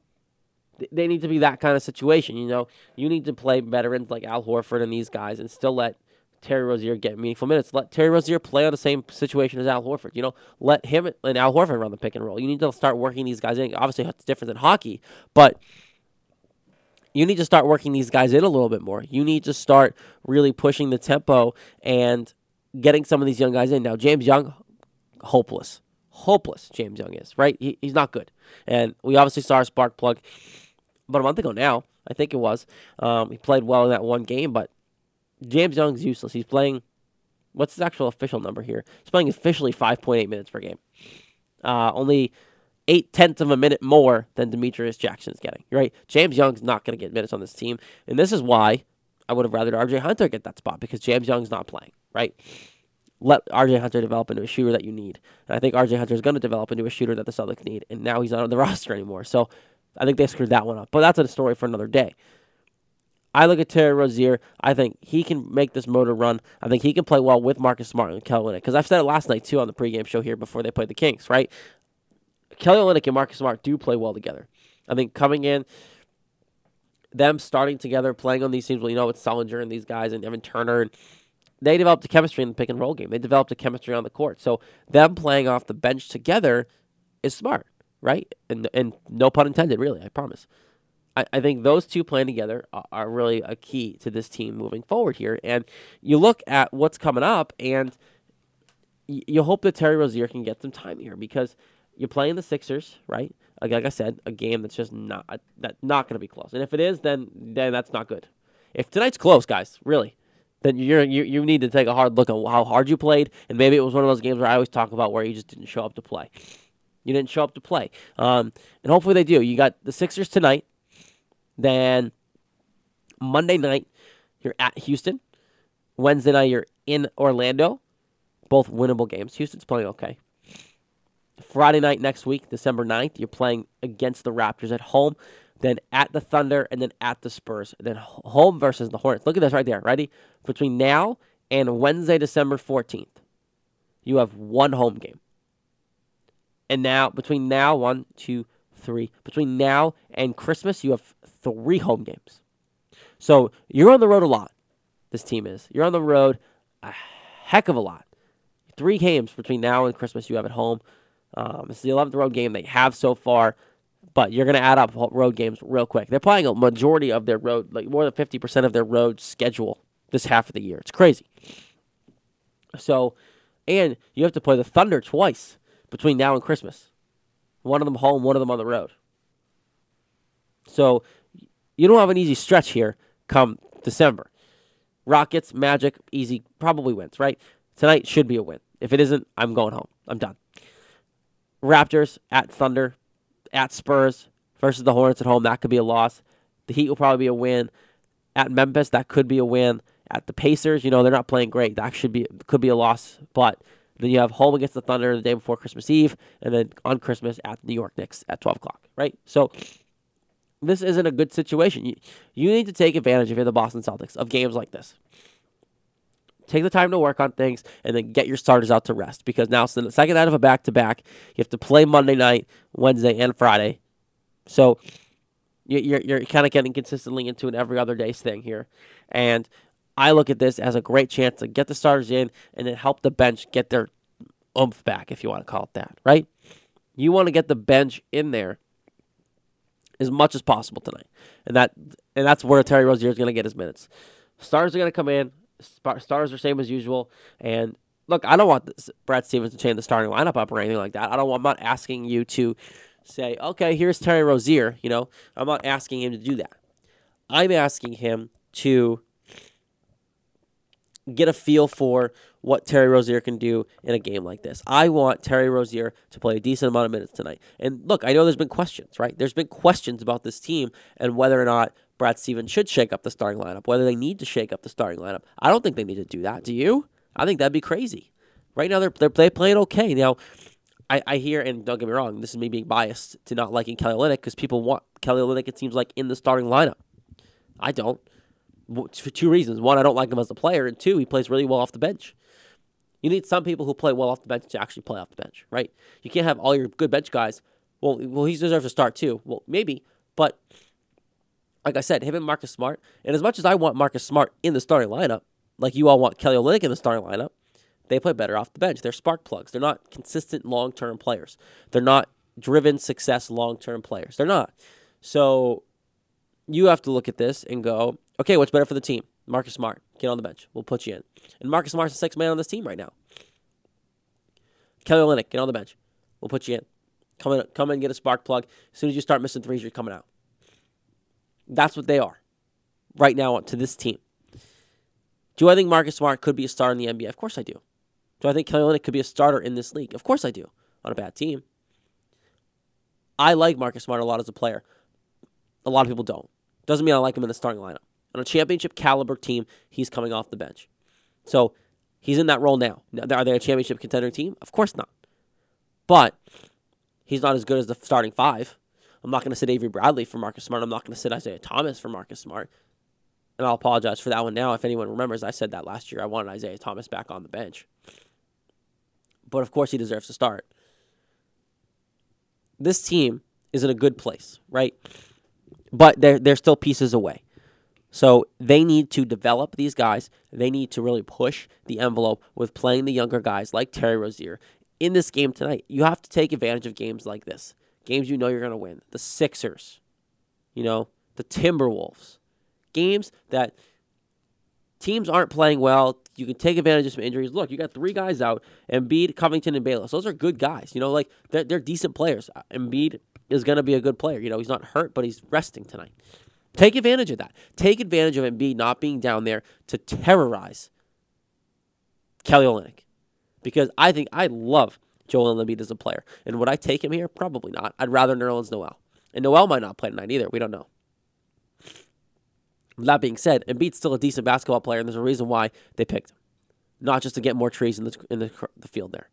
they need to be that kind of situation. You know, you need to play veterans like Al Horford and these guys, and still let Terry Rozier get meaningful minutes. Let Terry Rozier play on the same situation as Al Horford. You know, let him and Al Horford run the pick and roll. You need to start working these guys in. Obviously, it's different than hockey, but you need to start working these guys in a little bit more. You need to start really pushing the tempo and getting some of these young guys in. Now, James Young, hopeless. Hopeless, James Young is, right? He, he's not good. And we obviously saw our spark plug about a month ago now. I think it was. Um, he played well in that one game, but James Young's useless. He's playing. What's his actual official number here? He's playing officially 5.8 minutes per game. Uh, only eight tenths of a minute more than Demetrius Jackson's getting. Right? James Young's not going to get minutes on this team, and this is why I would have rather RJ Hunter get that spot because James Young's not playing. Right? Let RJ Hunter develop into a shooter that you need, and I think RJ Hunter is going to develop into a shooter that the Celtics need, and now he's not on the (laughs) roster anymore. So I think they screwed that one up. But that's a story for another day. I look at Terry Rozier. I think he can make this motor run. I think he can play well with Marcus Smart and Kelly Olynyk. Because I've said it last night too on the pregame show here before they played the Kings. Right? Kelly Olynyk and Marcus Smart do play well together. I think coming in, them starting together, playing on these teams. Well, you know, it's Sullinger and these guys and Evan Turner. And they developed a chemistry in the pick and roll game. They developed a chemistry on the court. So them playing off the bench together is smart, right? And and no pun intended, really. I promise. I, I think those two playing together are, are really a key to this team moving forward here. And you look at what's coming up, and y- you hope that Terry Rozier can get some time here because you're playing the Sixers, right? Like, like I said, a game that's just not that not going to be close. And if it is, then then that's not good. If tonight's close, guys, really, then you're you you need to take a hard look at how hard you played, and maybe it was one of those games where I always talk about where you just didn't show up to play. You didn't show up to play, um, and hopefully they do. You got the Sixers tonight. Then Monday night, you're at Houston. Wednesday night, you're in Orlando. Both winnable games. Houston's playing okay. Friday night next week, December 9th, you're playing against the Raptors at home, then at the Thunder, and then at the Spurs. Then home versus the Hornets. Look at this right there. Ready? Between now and Wednesday, December 14th, you have one home game. And now, between now, one, two, three, between now and Christmas, you have three home games. So you're on the road a lot. This team is. You're on the road a heck of a lot. Three games between now and Christmas you have at home. Um, it's the 11th road game they have so far, but you're going to add up road games real quick. They're playing a majority of their road, like more than 50% of their road schedule this half of the year. It's crazy. So, and you have to play the Thunder twice between now and Christmas. One of them home, one of them on the road. So you don't have an easy stretch here come December. Rockets, Magic, easy, probably wins, right? Tonight should be a win. If it isn't, I'm going home. I'm done. Raptors at Thunder, at Spurs versus the Hornets at home. That could be a loss. The Heat will probably be a win. At Memphis, that could be a win. At the Pacers, you know they're not playing great. That should be could be a loss. But then you have home against the Thunder the day before Christmas Eve, and then on Christmas at the New York Knicks at 12 o'clock. Right. So this isn't a good situation. You, you need to take advantage if you're the Boston Celtics of games like this. Take the time to work on things and then get your starters out to rest because now it's the second night of a back to back. You have to play Monday night, Wednesday, and Friday. So you're, you're kind of getting consistently into an every other days thing here. And I look at this as a great chance to get the starters in and then help the bench get their oomph back, if you want to call it that, right? You want to get the bench in there as much as possible tonight, and that and that's where Terry Rozier is going to get his minutes. Stars are going to come in. Stars are same as usual, and look, I don't want this, Brad Stevens to change the starting lineup up or anything like that. I don't. I'm not asking you to say, okay, here's Terry Rozier. You know, I'm not asking him to do that. I'm asking him to get a feel for what Terry Rozier can do in a game like this. I want Terry Rozier to play a decent amount of minutes tonight. And look, I know there's been questions, right? There's been questions about this team and whether or not Brad Stevens should shake up the starting lineup, whether they need to shake up the starting lineup. I don't think they need to do that. Do you? I think that'd be crazy. Right now, they're they're, playing okay. Now, I, I hear, and don't get me wrong, this is me being biased to not liking Kelly Olynyk because people want Kelly Olynyk, it seems like, in the starting lineup. I don't. For two reasons. One, I don't like him as a player, and two, he plays really well off the bench. You need some people who play well off the bench to actually play off the bench, right? You can't have all your good bench guys. Well, well, he deserves to start too. Well, maybe, but like I said, him and Marcus Smart. And as much as I want Marcus Smart in the starting lineup, like you all want Kelly Olynyk in the starting lineup, they play better off the bench. They're spark plugs. They're not consistent long term players. They're not driven success long term players. They're not. So you have to look at this and go, okay, what's better for the team? Marcus Smart, get on the bench. We'll put you in. And Marcus Smart's the sixth man on this team right now. Kelly Olynyk, get on the bench. We'll put you in. Come in, come in, get a spark plug. As soon as you start missing threes, you're coming out. That's what they are right now to this team. Do I think Marcus Smart could be a star in the NBA? Of course I do. Do I think Kelly Olynyk could be a starter in this league? Of course I do. On a bad team. I like Marcus Smart a lot as a player. A lot of people don't. Doesn't mean I like him in the starting lineup. On a championship caliber team, he's coming off the bench. So he's in that role now. Are they a championship contender team? Of course not. But he's not as good as the starting five. I'm not going to sit Avery Bradley for Marcus Smart. I'm not going to sit Isaiah Thomas for Marcus Smart. And I'll apologize for that one now. If anyone remembers, I said that last year. I wanted Isaiah Thomas back on the bench. But of course, he deserves to start. This team is in a good place, right? But they're, they're still pieces away. So they need to develop these guys. They need to really push the envelope with playing the younger guys like Terry Rozier in this game tonight. You have to take advantage of games like this. Games you know you're going to win. The Sixers, you know, the Timberwolves. Games that teams aren't playing well. You can take advantage of some injuries. Look, you got three guys out: Embiid, Covington, and Bayless. Those are good guys. You know, like they're, they're decent players. Uh, Embiid is going to be a good player. You know, he's not hurt, but he's resting tonight. Take advantage of that. Take advantage of Embiid not being down there to terrorize Kelly Olynyk. Because I think I love Joel Embiid as a player. And would I take him here? Probably not. I'd rather Nerlens Noel. And Noel might not play tonight either. We don't know. That being said, Embiid's still a decent basketball player, and there's a reason why they picked him. Not just to get more trees in the, in the, the field there.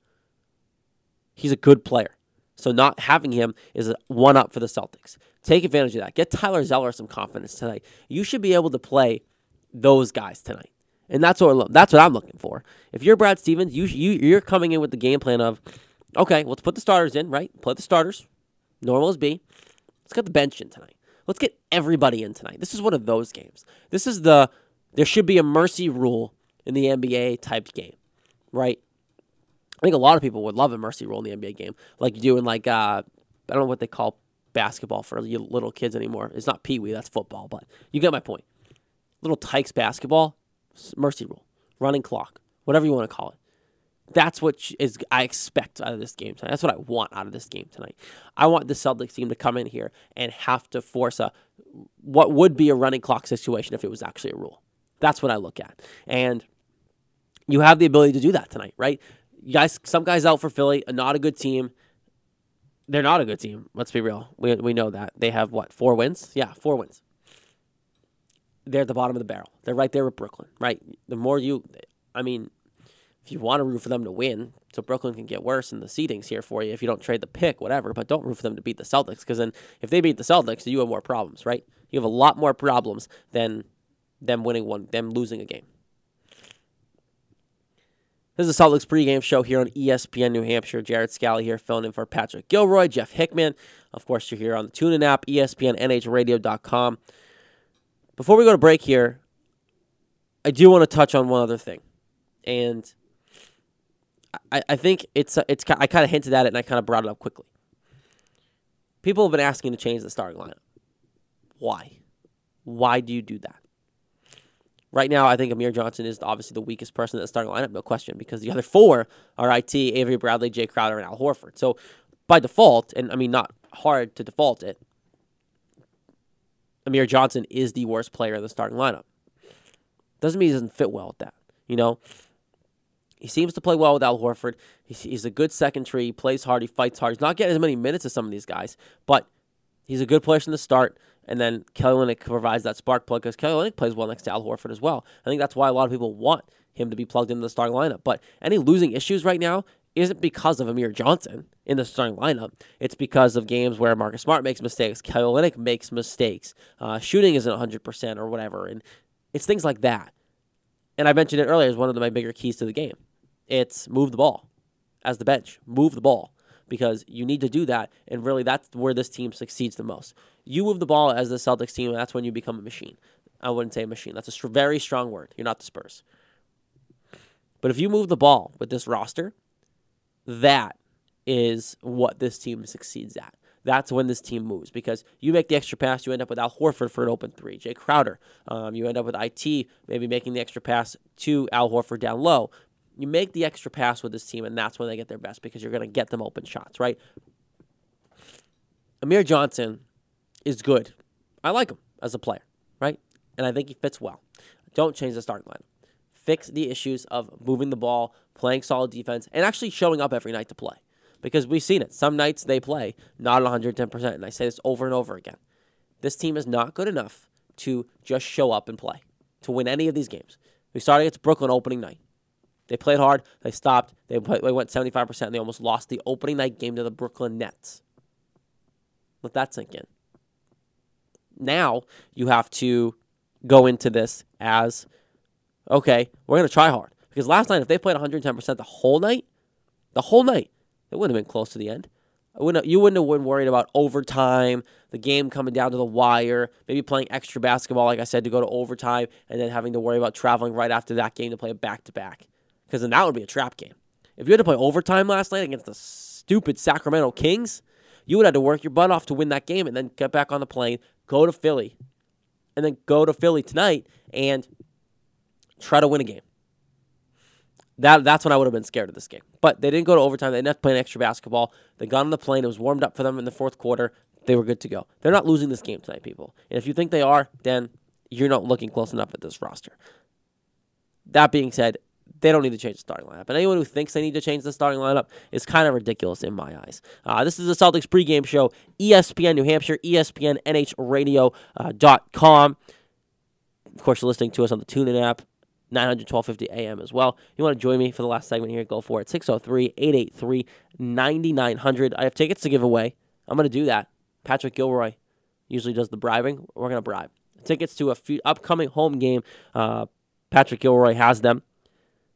He's a good player. So not having him is a one up for the Celtics. Take advantage of that. Get Tyler Zeller some confidence tonight. You should be able to play those guys tonight. And that's what that's what I'm looking for. If you're Brad Stevens, you you you're coming in with the game plan of, okay, let's put the starters in, right? Play the starters, normal as B. Let's get the bench in tonight. Let's get everybody in tonight. This is one of those games. This is the there should be a mercy rule in the NBA type game, right? I think a lot of people would love a mercy rule in the NBA game, like you do in like uh, I don't know what they call basketball for little kids anymore. It's not pee wee, that's football, but you get my point. Little Tykes basketball, mercy rule, running clock, whatever you want to call it. That's what is I expect out of this game tonight. That's what I want out of this game tonight. I want the Celtics team to come in here and have to force a what would be a running clock situation if it was actually a rule. That's what I look at. And you have the ability to do that tonight, right? Guys, some guys out for Philly, not a good team. They're not a good team. Let's be real. We we know that they have what four wins? Yeah, four wins. They're at the bottom of the barrel. They're right there with Brooklyn. Right. The more you, I mean, if you want to root for them to win, so Brooklyn can get worse in the seedings here for you if you don't trade the pick, whatever. But don't root for them to beat the Celtics because then if they beat the Celtics, you have more problems, right? You have a lot more problems than them winning one, them losing a game. This is the Celtics pregame show here on ESPN New Hampshire. Jared Scally here filling in for Patrick Gilroy, Jeff Hickman. Of course, you're here on the TuneIn app, ESPNNHradio.com. Before we go to break here, I do want to touch on one other thing. And I, I think it's, it's I kind of hinted at it and I kind of brought it up quickly. People have been asking to change the starting lineup. Why? Why do you do that? Right now, I think Amir Johnson is obviously the weakest person in the starting lineup, no question, because the other four are IT, Avery Bradley, Jae Crowder, and Al Horford. So by default, and I mean not hard to default it, Amir Johnson is the worst player in the starting lineup. Doesn't mean he doesn't fit well with that. You know, he seems to play well with Al Horford. He's, a good second tree. He plays hard. He fights hard. He's not getting as many minutes as some of these guys, but he's a good player from the start. And then Kelly Olynyk provides that spark plug because Kelly Olynyk plays well next to Al Horford as well. I think that's why a lot of people want him to be plugged into the starting lineup. But any losing issues right now isn't because of Amir Johnson in the starting lineup. It's because of games where Marcus Smart makes mistakes, Kelly Olynyk makes mistakes, uh, shooting isn't 100% or whatever. And It's things like that. And I mentioned it earlier as one of my bigger keys to the game. It's move the ball as the bench. Move the ball because you need to do that. And really, that's where this team succeeds the most. You move the ball as the Celtics team, and that's when you become a machine. I wouldn't say a machine. That's a very strong word. You're not the Spurs. But if you move the ball with this roster, that is what this team succeeds at. That's when this team moves because you make the extra pass, you end up with Al Horford for an open three. Jae Crowder, um, you end up with IT maybe making the extra pass to Al Horford down low. You make the extra pass with this team, and that's when they get their best because you're going to get them open shots, right? Amir Johnson is good. I like him as a player, right? And I think he fits well. Don't change the starting lineup. Fix the issues of moving the ball, playing solid defense, and actually showing up every night to play. Because we've seen it. Some nights they play not 110%. And I say this over and over again. This team is not good enough to just show up and play, to win any of these games. We started against Brooklyn opening night. They played hard. They stopped. They, they went 75%. And they almost lost the opening night game to the Brooklyn Nets. Let that sink in. Now you have to go into this as okay, we're going to try hard. Because last night, if they played 110% the whole night, the whole night, it wouldn't have been close to the end. Wouldn't have, you wouldn't have been worried about overtime, the game coming down to the wire, maybe playing extra basketball, like I said, to go to overtime, and then having to worry about traveling right after that game to play a back to back. Because then that would be a trap game. If you had to play overtime last night against the stupid Sacramento Kings, you would have to work your butt off to win that game and then get back on the plane, go to Philly, and then go to Philly tonight and try to win a game. That that's when I would have been scared of this game. But they didn't go to overtime. They didn't have to play an extra basketball. They got on the plane. It was warmed up for them in the fourth quarter. They were good to go. They're not losing this game tonight, people. And if you think they are, then you're not looking close enough at this roster. That being said, they don't need to change the starting lineup. And anyone who thinks they need to change the starting lineup is kind of ridiculous in my eyes. Uh, this is the Celtics pregame show, ESPN New Hampshire, ESPN NHRadio.com. Of course, you're listening to us on the TuneIn app. 900 1250 AM as well. You want to join me for the last segment here? Go for it. 603 883 9900. I have tickets to give away. I'm going to do that. Patrick Gilroy usually does the bribing. We're going to bribe. Tickets to a few upcoming home game. Uh, Patrick Gilroy has them.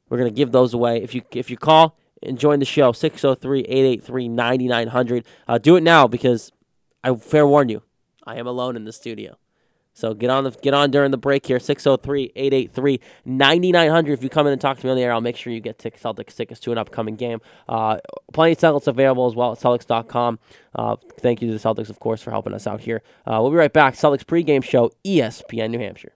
We're going to give those away. If you if you call and join the show, 603 883 9900. Uh, do it now because I fair warn you, I am alone in the studio. So get on the get on during the break here, 603-883-9900. If you come in and talk to me on the air, I'll make sure you get tickets, Celtics tickets to an upcoming game. Uh, plenty of Celtics available as well at Celtics.com. Uh, thank you to the Celtics, of course, for helping us out here. Uh, we'll be right back. Celtics pregame show, ESPN New Hampshire.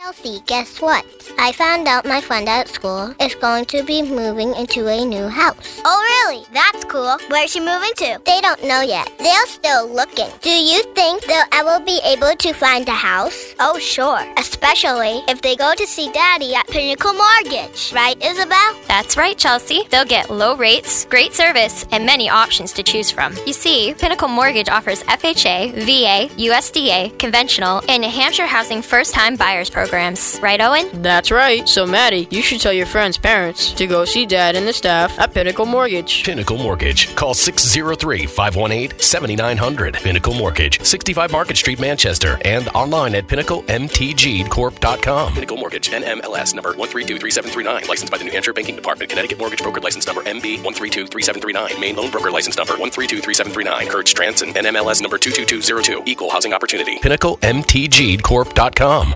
Chelsea, guess what? I found out my friend at school is going to be moving into a new house. Oh, really? That's cool. Where's she moving to? They don't know yet. They're still looking. Do you think they'll ever be able to find a house? Oh, sure. Especially if they go to see Daddy at Pinnacle Mortgage. Right, Isabel? That's right, Chelsea. They'll get low rates, great service, and many options to choose from. You see, Pinnacle Mortgage offers FHA, VA, USDA, conventional, and New Hampshire Housing First Time Buyers Program programs. Right, Owen? That's right. So, Maddie, you should tell your friends' parents to go see Dad and the staff at Pinnacle Mortgage. Pinnacle Mortgage. Call 603 518 7900. Pinnacle Mortgage, 65 Market Street, Manchester, and online at pinnaclemtgcorp.com. Pinnacle Mortgage, NMLS number 1323739. Licensed by the New Hampshire Banking Department. Connecticut Mortgage Broker License number MB 1323739. Maine Loan Broker License number 1323739. Kurt Stranson, NMLS number 22202. Equal Housing Opportunity. PinnacleMTGcorp.com.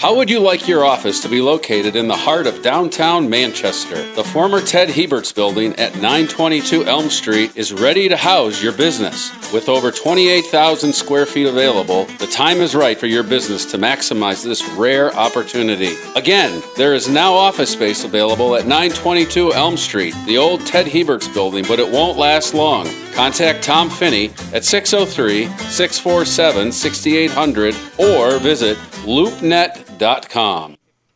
How would you like your office to be located in the heart of downtown Manchester? The former Ted Heberts building at 922 Elm Street is ready to house your business. With over 28,000 square feet available, the time is right for your business to maximize this rare opportunity. Again, there is now office space available at 922 Elm Street, the old Ted Heberts building, but it won't last long. Contact Tom Finney at 603 647 6800 or visit loopnet.com.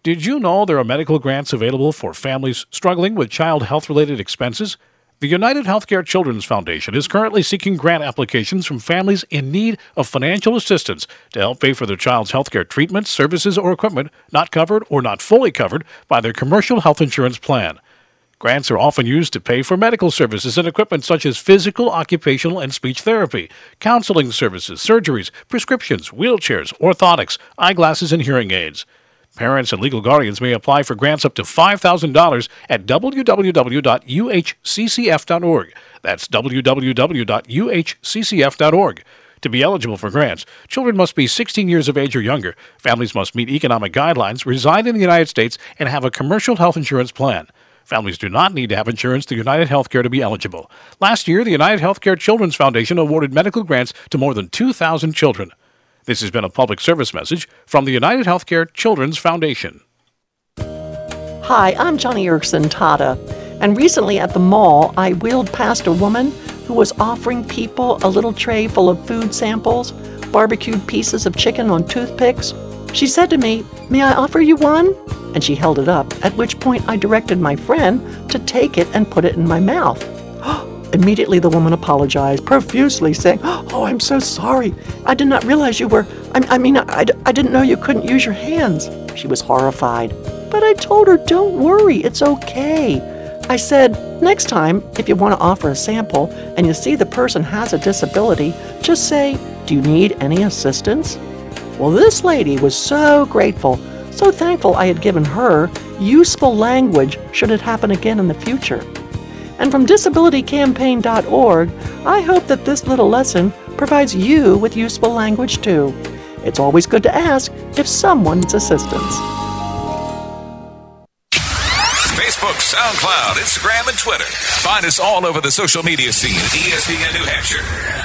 Did you know there are medical grants available for families struggling with child health related expenses? The United Healthcare Children's Foundation is currently seeking grant applications from families in need of financial assistance to help pay for their child's healthcare treatments, services, or equipment not covered or not fully covered by their commercial health insurance plan. Grants are often used to pay for medical services and equipment such as physical, occupational, and speech therapy, counseling services, surgeries, prescriptions, wheelchairs, orthotics, eyeglasses, and hearing aids. Parents and legal guardians may apply for grants up to $5,000 at www.uhccf.org. That's www.uhccf.org. To be eligible for grants, children must be 16 years of age or younger, families must meet economic guidelines, reside in the United States, and have a commercial health insurance plan. Families do not need to have insurance through United Healthcare to be eligible. Last year, the United Healthcare Children's Foundation awarded medical grants to more than 2,000 children. This has been a public service message from the United Healthcare Children's Foundation. Hi, I'm Joni Eareckson Tada, and recently at the mall, I wheeled past a woman who was offering people a little tray full of food samples, barbecued pieces of chicken on toothpicks. She said to me, May I offer you one? And she held it up, at which point I directed my friend to take it and put it in my mouth. (gasps) Immediately, the woman apologized profusely, saying, Oh, I'm so sorry. I did not realize you were. I, I mean, I, I didn't know you couldn't use your hands. She was horrified. But I told her, Don't worry, it's okay. I said, Next time, if you want to offer a sample and you see the person has a disability, just say, Do you need any assistance? Well, this lady was so grateful, so thankful I had given her useful language should it happen again in the future. And from disabilitycampaign.org, I hope that this little lesson provides you with useful language too. It's always good to ask if someone needs assistance. Facebook, SoundCloud, Instagram, and Twitter. Find us all over the social media scene at ESPN New Hampshire.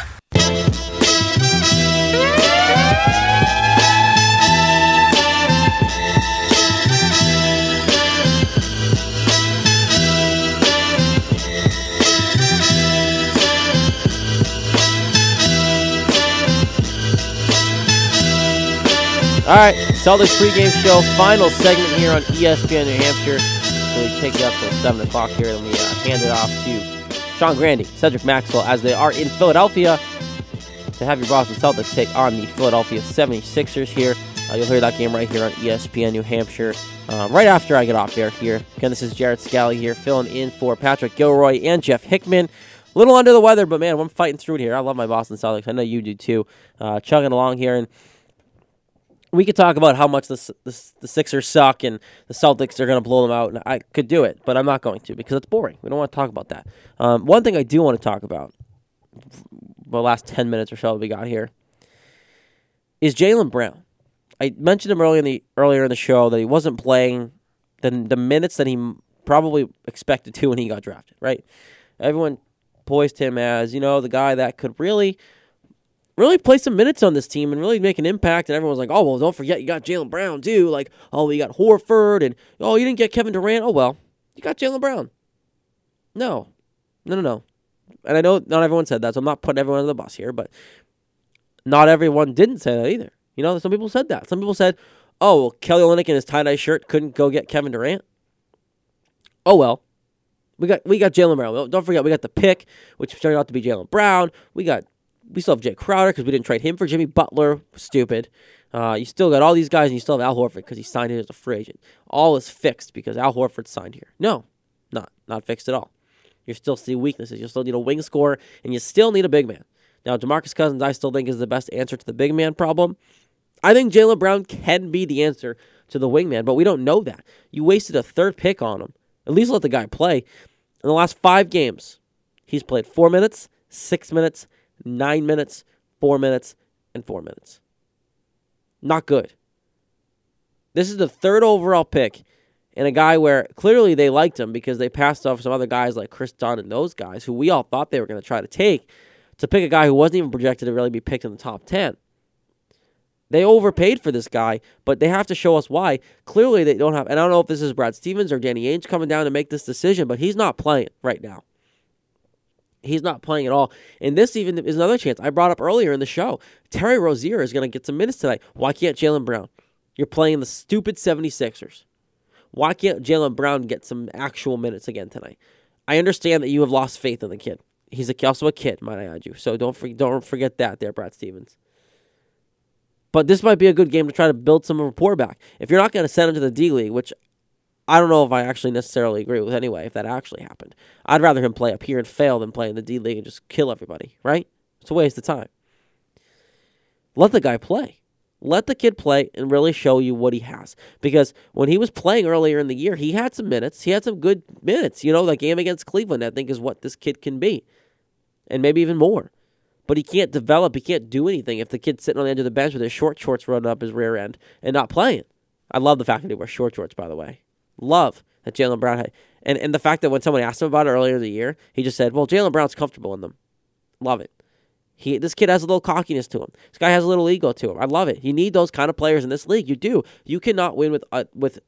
All right, Celtics pregame show, final segment here on ESPN New Hampshire. So we take it up to 7 o'clock here, and we uh, hand it off to Sean Grandy, Cedric Maxwell, as they are in Philadelphia to have your Boston Celtics take on the Philadelphia 76ers here. Uh, you'll hear that game right here on ESPN New Hampshire um, right after I get off air here. Again, this is Jared Scally here, filling in for Patrick Gilroy and Jeff Hickman. A little under the weather, but man, I'm fighting through it here. I love my Boston Celtics. I know you do too. Uh, chugging along here, and we could talk about how much the, the, the Sixers suck and the Celtics are going to blow them out. And I could do it, but I'm not going to because it's boring. We don't want to talk about that. Um, one thing I do want to talk about, the last 10 minutes or so that we got here, is Jaylen Brown. I mentioned him earlier in the earlier in the show that he wasn't playing the the minutes that he probably expected to when he got drafted. Right? Everyone poised him as you know the guy that could really really play some minutes on this team and really make an impact. And everyone's like, oh, well, don't forget you got Jaylen Brown, too. Like, oh, you got Horford, and oh, you didn't get Kevin Durant. Oh, well, you got Jaylen Brown. No, no, no, no. And I know not everyone said that, so I'm not putting everyone on the bus here, but not everyone didn't say that either. You know, some people said that. Some people said, oh, well, Kelly Olynyk in his tie dye shirt couldn't go get Kevin Durant. Oh, well. We got we got Jaylen Brown. Don't forget, we got the pick, which turned out to be Jaylen Brown. We got we still have Jae Crowder because we didn't trade him for Jimmy Butler. Stupid. Uh, you still got all these guys, and you still have Al Horford because he signed here as a free agent. All is fixed because Al Horford signed here. No, not not fixed at all. You still see weaknesses. You still need a wing scorer, and you still need a big man. Now, Demarcus Cousins, I still think is the best answer to the big man problem. I think Jaylen Brown can be the answer to the wingman, but we don't know that. You wasted a third pick on him. At least let the guy play. In the last five games, he's played four minutes, six minutes, nine minutes, four minutes, and four minutes. Not good. This is the third overall pick, and a guy where clearly they liked him because they passed off some other guys like Kris Dunn and those guys who we all thought they were going to try to take to pick a guy who wasn't even projected to really be picked in the top 10. They overpaid for this guy, but they have to show us why. Clearly, they don't have, and I don't know if this is Brad Stevens or Danny Ainge coming down to make this decision, but he's not playing right now. He's not playing at all. And this even is another chance. I brought up earlier in the show. Terry Rozier is going to get some minutes tonight. Why can't Jaylen Brown? You're playing the stupid 76ers. Why can't Jaylen Brown get some actual minutes again tonight? I understand that you have lost faith in the kid. He's a, also a kid, might I add you. So don't, for, don't forget that there, Brad Stevens. But this might be a good game to try to build some rapport back. If you're not going to send him to the D League, which I don't know if I actually necessarily agree with anyway, if that actually happened. I'd rather him play up here and fail than play in the D League and just kill everybody, right? It's a waste of time. Let the guy play. Let the kid play and really show you what he has. Because when he was playing earlier in the year, he had some minutes. He had some good minutes. You know, that game against Cleveland, I think, is what this kid can be. And maybe even more. But he can't develop, he can't do anything if the kid's sitting on the edge of the bench with his short shorts running up his rear end and not playing. I love the fact that he wears short shorts, by the way. Love that Jaylen Brown had. And, and the fact that when somebody asked him about it earlier in the year, he just said, well, Jaylen Brown's comfortable in them. Love it. He, this kid has a little cockiness to him. This guy has a little ego to him. I love it. You need those kind of players in this league. You do. You cannot win with uh, with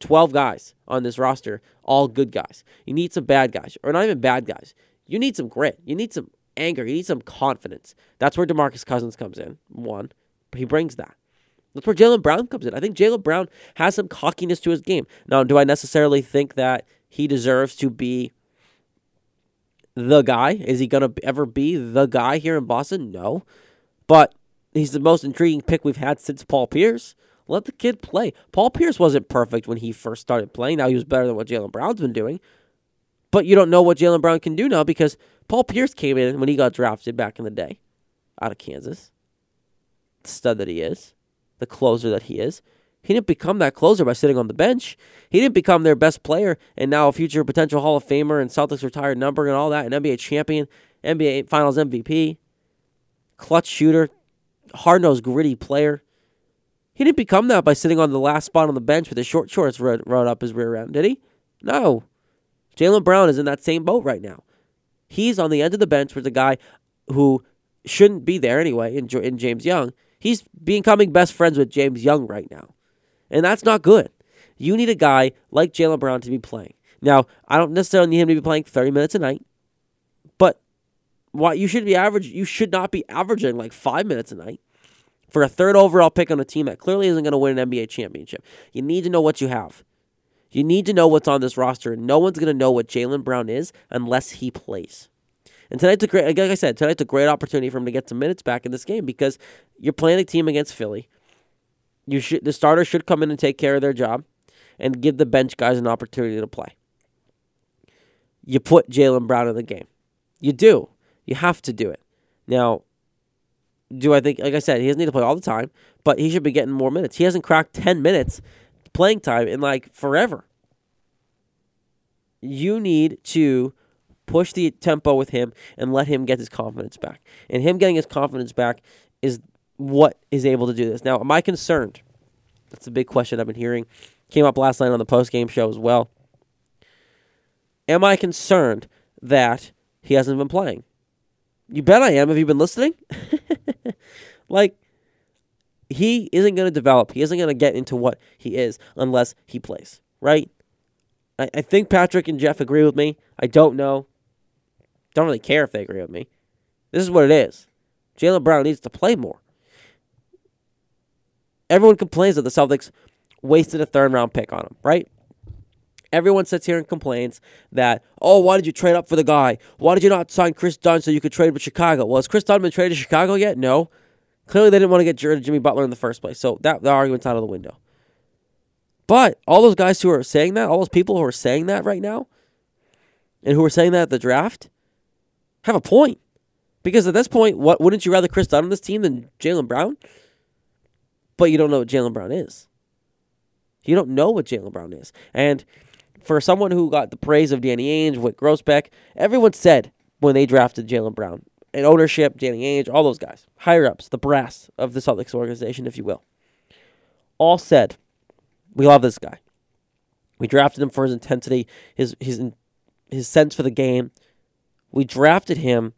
12 guys on this roster, all good guys. You need some bad guys, or not even bad guys. You need some grit. You need some anger. You need some confidence. That's where DeMarcus Cousins comes in. One, he brings that. That's where Jaylen Brown comes in. I think Jaylen Brown has some cockiness to his game. Now, do I necessarily think that he deserves to be the guy? Is he going to ever be the guy here in Boston? No. But he's the most intriguing pick we've had since Paul Pierce. Let the kid play. Paul Pierce wasn't perfect when he first started playing. Now he was better than what Jaylen Brown's been doing. But you don't know what Jaylen Brown can do now because Paul Pierce came in when he got drafted back in the day out of Kansas. The stud that he is, the closer that he is. He didn't become that closer by sitting on the bench. He didn't become their best player and now a future potential Hall of Famer and Celtics retired number and all that, an NBA champion, NBA Finals MVP, clutch shooter, hard nosed, gritty player. He didn't become that by sitting on the last spot on the bench with his short shorts run, run up his rear end, did he? No. Jaylen Brown is in that same boat right now. He's on the end of the bench with a guy who shouldn't be there anyway in, in James Young. He's becoming best friends with James Young right now. And that's not good. You need a guy like Jaylen Brown to be playing. Now, I don't necessarily need him to be playing 30 minutes a night, but what you should be average you should not be averaging like 5 minutes a night for a third overall pick on a team that clearly isn't going to win an NBA championship. You need to know what you have. You need to know what's on this roster. And no one's going to know what Jaylen Brown is unless he plays. And tonight's a great, like I said, tonight's a great opportunity for him to get some minutes back in this game because you're playing a team against Philly. You should the starter should come in and take care of their job, and give the bench guys an opportunity to play. You put Jaylen Brown in the game. You do. You have to do it. Now, do I think, like I said, he doesn't need to play all the time, but he should be getting more minutes. He hasn't cracked 10 minutes playing time in like forever. You need to push the tempo with him and let him get his confidence back. And him getting his confidence back is what is able to do this. Now, am I concerned? That's a big question I've been hearing. Came up last night on the post game show as well. Am I concerned that he hasn't been playing? You bet I am. Have you been listening? (laughs) like, he isn't going to develop. He isn't going to get into what he is unless he plays, right? I, I think Patrick and Jeff agree with me. I don't know. Don't really care if they agree with me. This is what it is. Jaylen Brown needs to play more. Everyone complains that the Celtics wasted a third round pick on him, right? Everyone sits here and complains that, oh, why did you trade up for the guy? Why did you not sign Kris Dunn so you could trade with Chicago? Well, has Kris Dunn been traded to Chicago yet? No. Clearly, they didn't want to get Jimmy Butler in the first place. So that the argument's out of the window. But all those guys who are saying that, all those people who are saying that right now, and who are saying that at the draft, have a point. Because at this point, what wouldn't you rather Kris Dunn on this team than Jaylen Brown? But you don't know what Jaylen Brown is. You don't know what Jaylen Brown is. And for someone who got the praise of Danny Ainge, Wyc Grousbeck, everyone said when they drafted Jaylen Brown, and ownership, Danny Ainge, all those guys, higher ups, the brass of the Celtics organization, if you will, all said, "We love this guy. We drafted him for his intensity, his his his sense for the game. We drafted him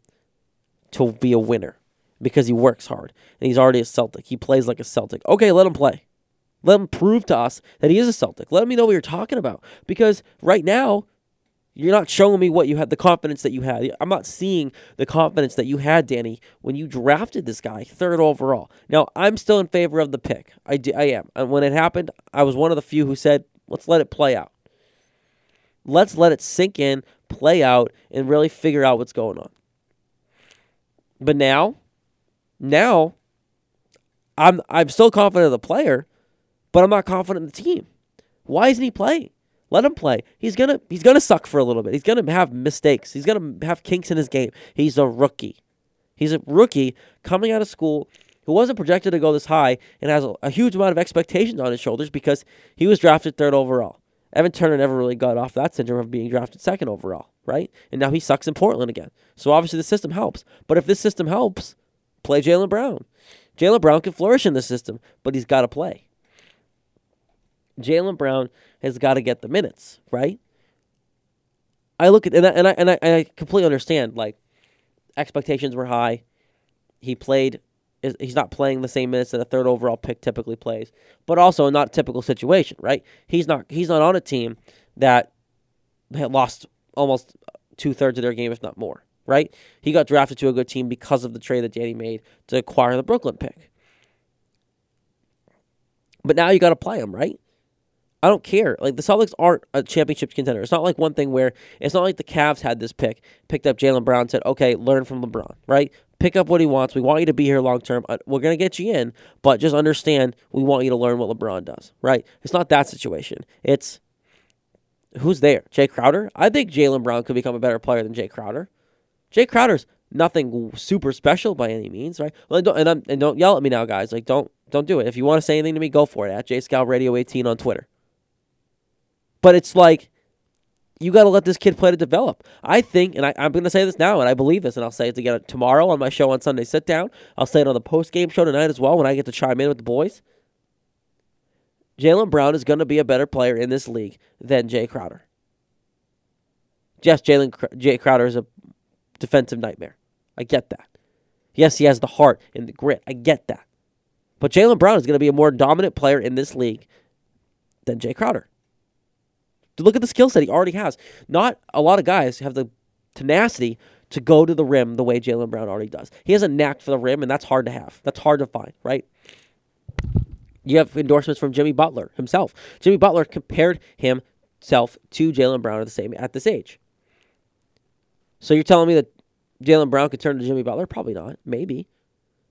to be a winner because he works hard and he's already a Celtic. He plays like a Celtic. Okay, let him play. Let him prove to us that he is a Celtic. Let me know what you're talking about because right now." You're not showing me what you had, the confidence that you had. I'm not seeing the confidence that you had, Danny, when you drafted this guy third overall. Now, I'm still in favor of the pick. I, do, I am. And when it happened, I was one of the few who said, let's let it play out. Let's let it sink in, play out, and really figure out what's going on. But now, now, I'm I'm still confident of the player, but I'm not confident in the team. Why isn't he playing? Let him play. He's gonna he's gonna suck for a little bit. He's gonna have mistakes. He's gonna have kinks in his game. He's a rookie. He's a rookie coming out of school who wasn't projected to go this high and has a, a huge amount of expectations on his shoulders because he was drafted third overall. Evan Turner never really got off that syndrome of being drafted second overall, right? And now he sucks in Portland again. So obviously the system helps. But if this system helps, play Jaylen Brown. Jaylen Brown can flourish in the system, but he's got to play. Jaylen Brown has got to get the minutes, right? I look at and I, and I and I, completely understand. Like expectations were high. He played. He's not playing the same minutes that a third overall pick typically plays, but also not a typical situation, right? He's not. He's not on a team that had lost almost two thirds of their game, if not more, right? He got drafted to a good team because of the trade that Danny made to acquire the Brooklyn pick. But now you got to play him, right? I don't care. Like the Celtics aren't a championship contender. It's not like one thing where it's not like the Cavs had this pick, picked up Jaylen Brown, said, "Okay, learn from LeBron." Right? Pick up what he wants. We want you to be here long term. Uh, we're gonna get you in, but just understand we want you to learn what LeBron does. Right? It's not that situation. It's who's there. Jae Crowder. I think Jaylen Brown could become a better player than Jae Crowder. Jae Crowder's nothing super special by any means, right? Well, and, don't, and, and, don't yell at me now, guys. Like, don't don't do it. If you want to say anything to me, go for it. At JScout Radio 18 on Twitter. But it's like you got to let this kid play to develop. I think, and I, am going to say this now, and I believe this, and I'll say it again tomorrow on my show on Sunday Sit Down. I'll say it on the post game show tonight as well when I get to chime in with the boys. Jaylen Brown is going to be a better player in this league than Jae Crowder. Yes, Jalen Jae Crowder is a defensive nightmare. I get that. Yes, he has the heart and the grit. I get that. But Jaylen Brown is going to be a more dominant player in this league than Jae Crowder. Look at the skill set he already has. Not a lot of guys have the tenacity to go to the rim the way Jaylen Brown already does. He has a knack for the rim, and that's hard to have. That's hard to find, right? You have endorsements from Jimmy Butler himself. Jimmy Butler compared himself to Jaylen Brown at the same at this age. So you're telling me that Jaylen Brown could turn to Jimmy Butler? Probably not. Maybe.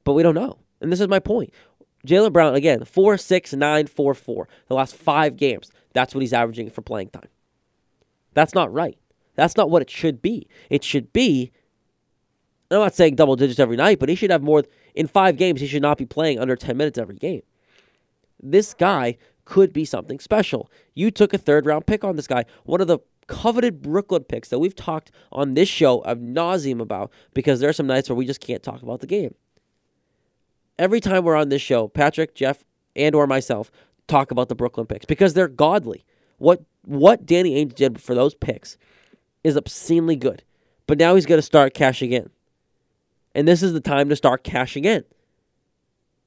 But we don't know. And this is my point. Jaylen Brown, again, 4 6 9 4 4. The last five games. That's what he's averaging for playing time. That's not right. That's not what it should be. It should be, I'm not saying double digits every night, but he should have more. In five games, he should not be playing under 10 minutes every game. This guy could be something special. You took a third round pick on this guy, one of the coveted Brooklyn picks that we've talked on this show of nauseum about because there are some nights where we just can't talk about the game. Every time we're on this show, Patrick, Jeff, and or myself talk about the Brooklyn picks because they're godly. What what Danny Ainge did for those picks is obscenely good. But now he's going to start cashing in. And this is the time to start cashing in.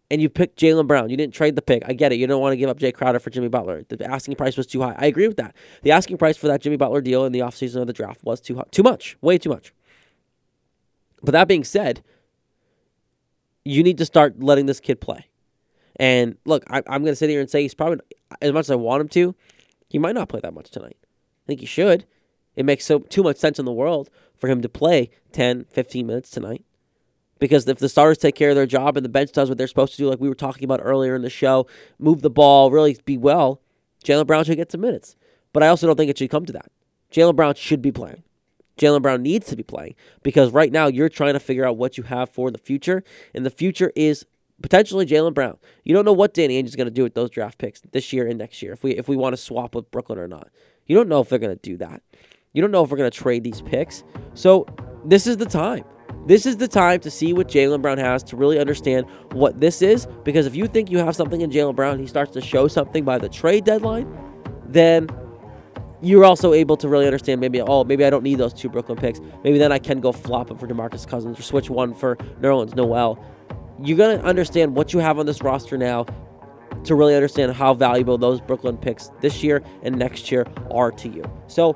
And you picked Jaylen Brown. You didn't trade the pick. I get it. You don't want to give up Jae Crowder for Jimmy Butler. The asking price was too high. I agree with that. The asking price for that Jimmy Butler deal in the offseason of the draft was too high. Too much. Way too much. But that being said, you need to start letting this kid play. And look, I, am going to sit here and say he's probably, as much as I want him to, he might not play that much tonight. I think he should. It makes so too much sense in the world for him to play 10, 15 minutes tonight. Because if the starters take care of their job and the bench does what they're supposed to do, like we were talking about earlier in the show, move the ball, really be well, Jaylen Brown should get some minutes. But I also don't think it should come to that. Jaylen Brown should be playing. Jaylen Brown needs to be playing because right now you're trying to figure out what you have for the future, and the future is potentially Jaylen Brown. You don't know what Danny Ainge is going to do with those draft picks this year and next year. If we if we want to swap with Brooklyn or not, you don't know if they're going to do that. You don't know if we're going to trade these picks. So this is the time. This is the time to see what Jaylen Brown has to really understand what this is. Because if you think you have something in Jaylen Brown, he starts to show something by the trade deadline, then you're also able to really understand maybe, oh, maybe I don't need those two Brooklyn picks. Maybe then I can go flop them for Demarcus Cousins or switch one for Nerlens Noel you're going to understand what you have on this roster now to really understand how valuable those Brooklyn picks this year and next year are to you. So,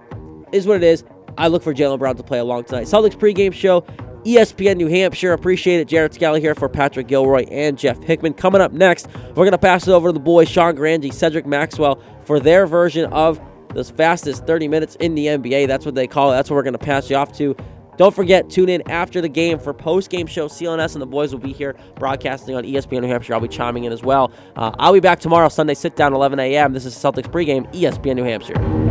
is what it is. I look for Jaylen Brown to play along tonight. Celtics pregame show, ESPN New Hampshire. Appreciate it. Jared Scally here for Patrick Gilroy and Jeff Hickman. Coming up next, we're going to pass it over to the boys, Sean Grandy, Cedric Maxwell, for their version of the fastest 30 minutes in the NBA. That's what they call it. That's what we're going to pass you off to. Don't forget, tune in after the game for post-game show. CLNS and the boys will be here broadcasting on ESPN New Hampshire. I'll be chiming in as well. Uh, I'll be back tomorrow, Sunday, sit down, 11 a.m. This is Celtics pregame, ESPN New Hampshire.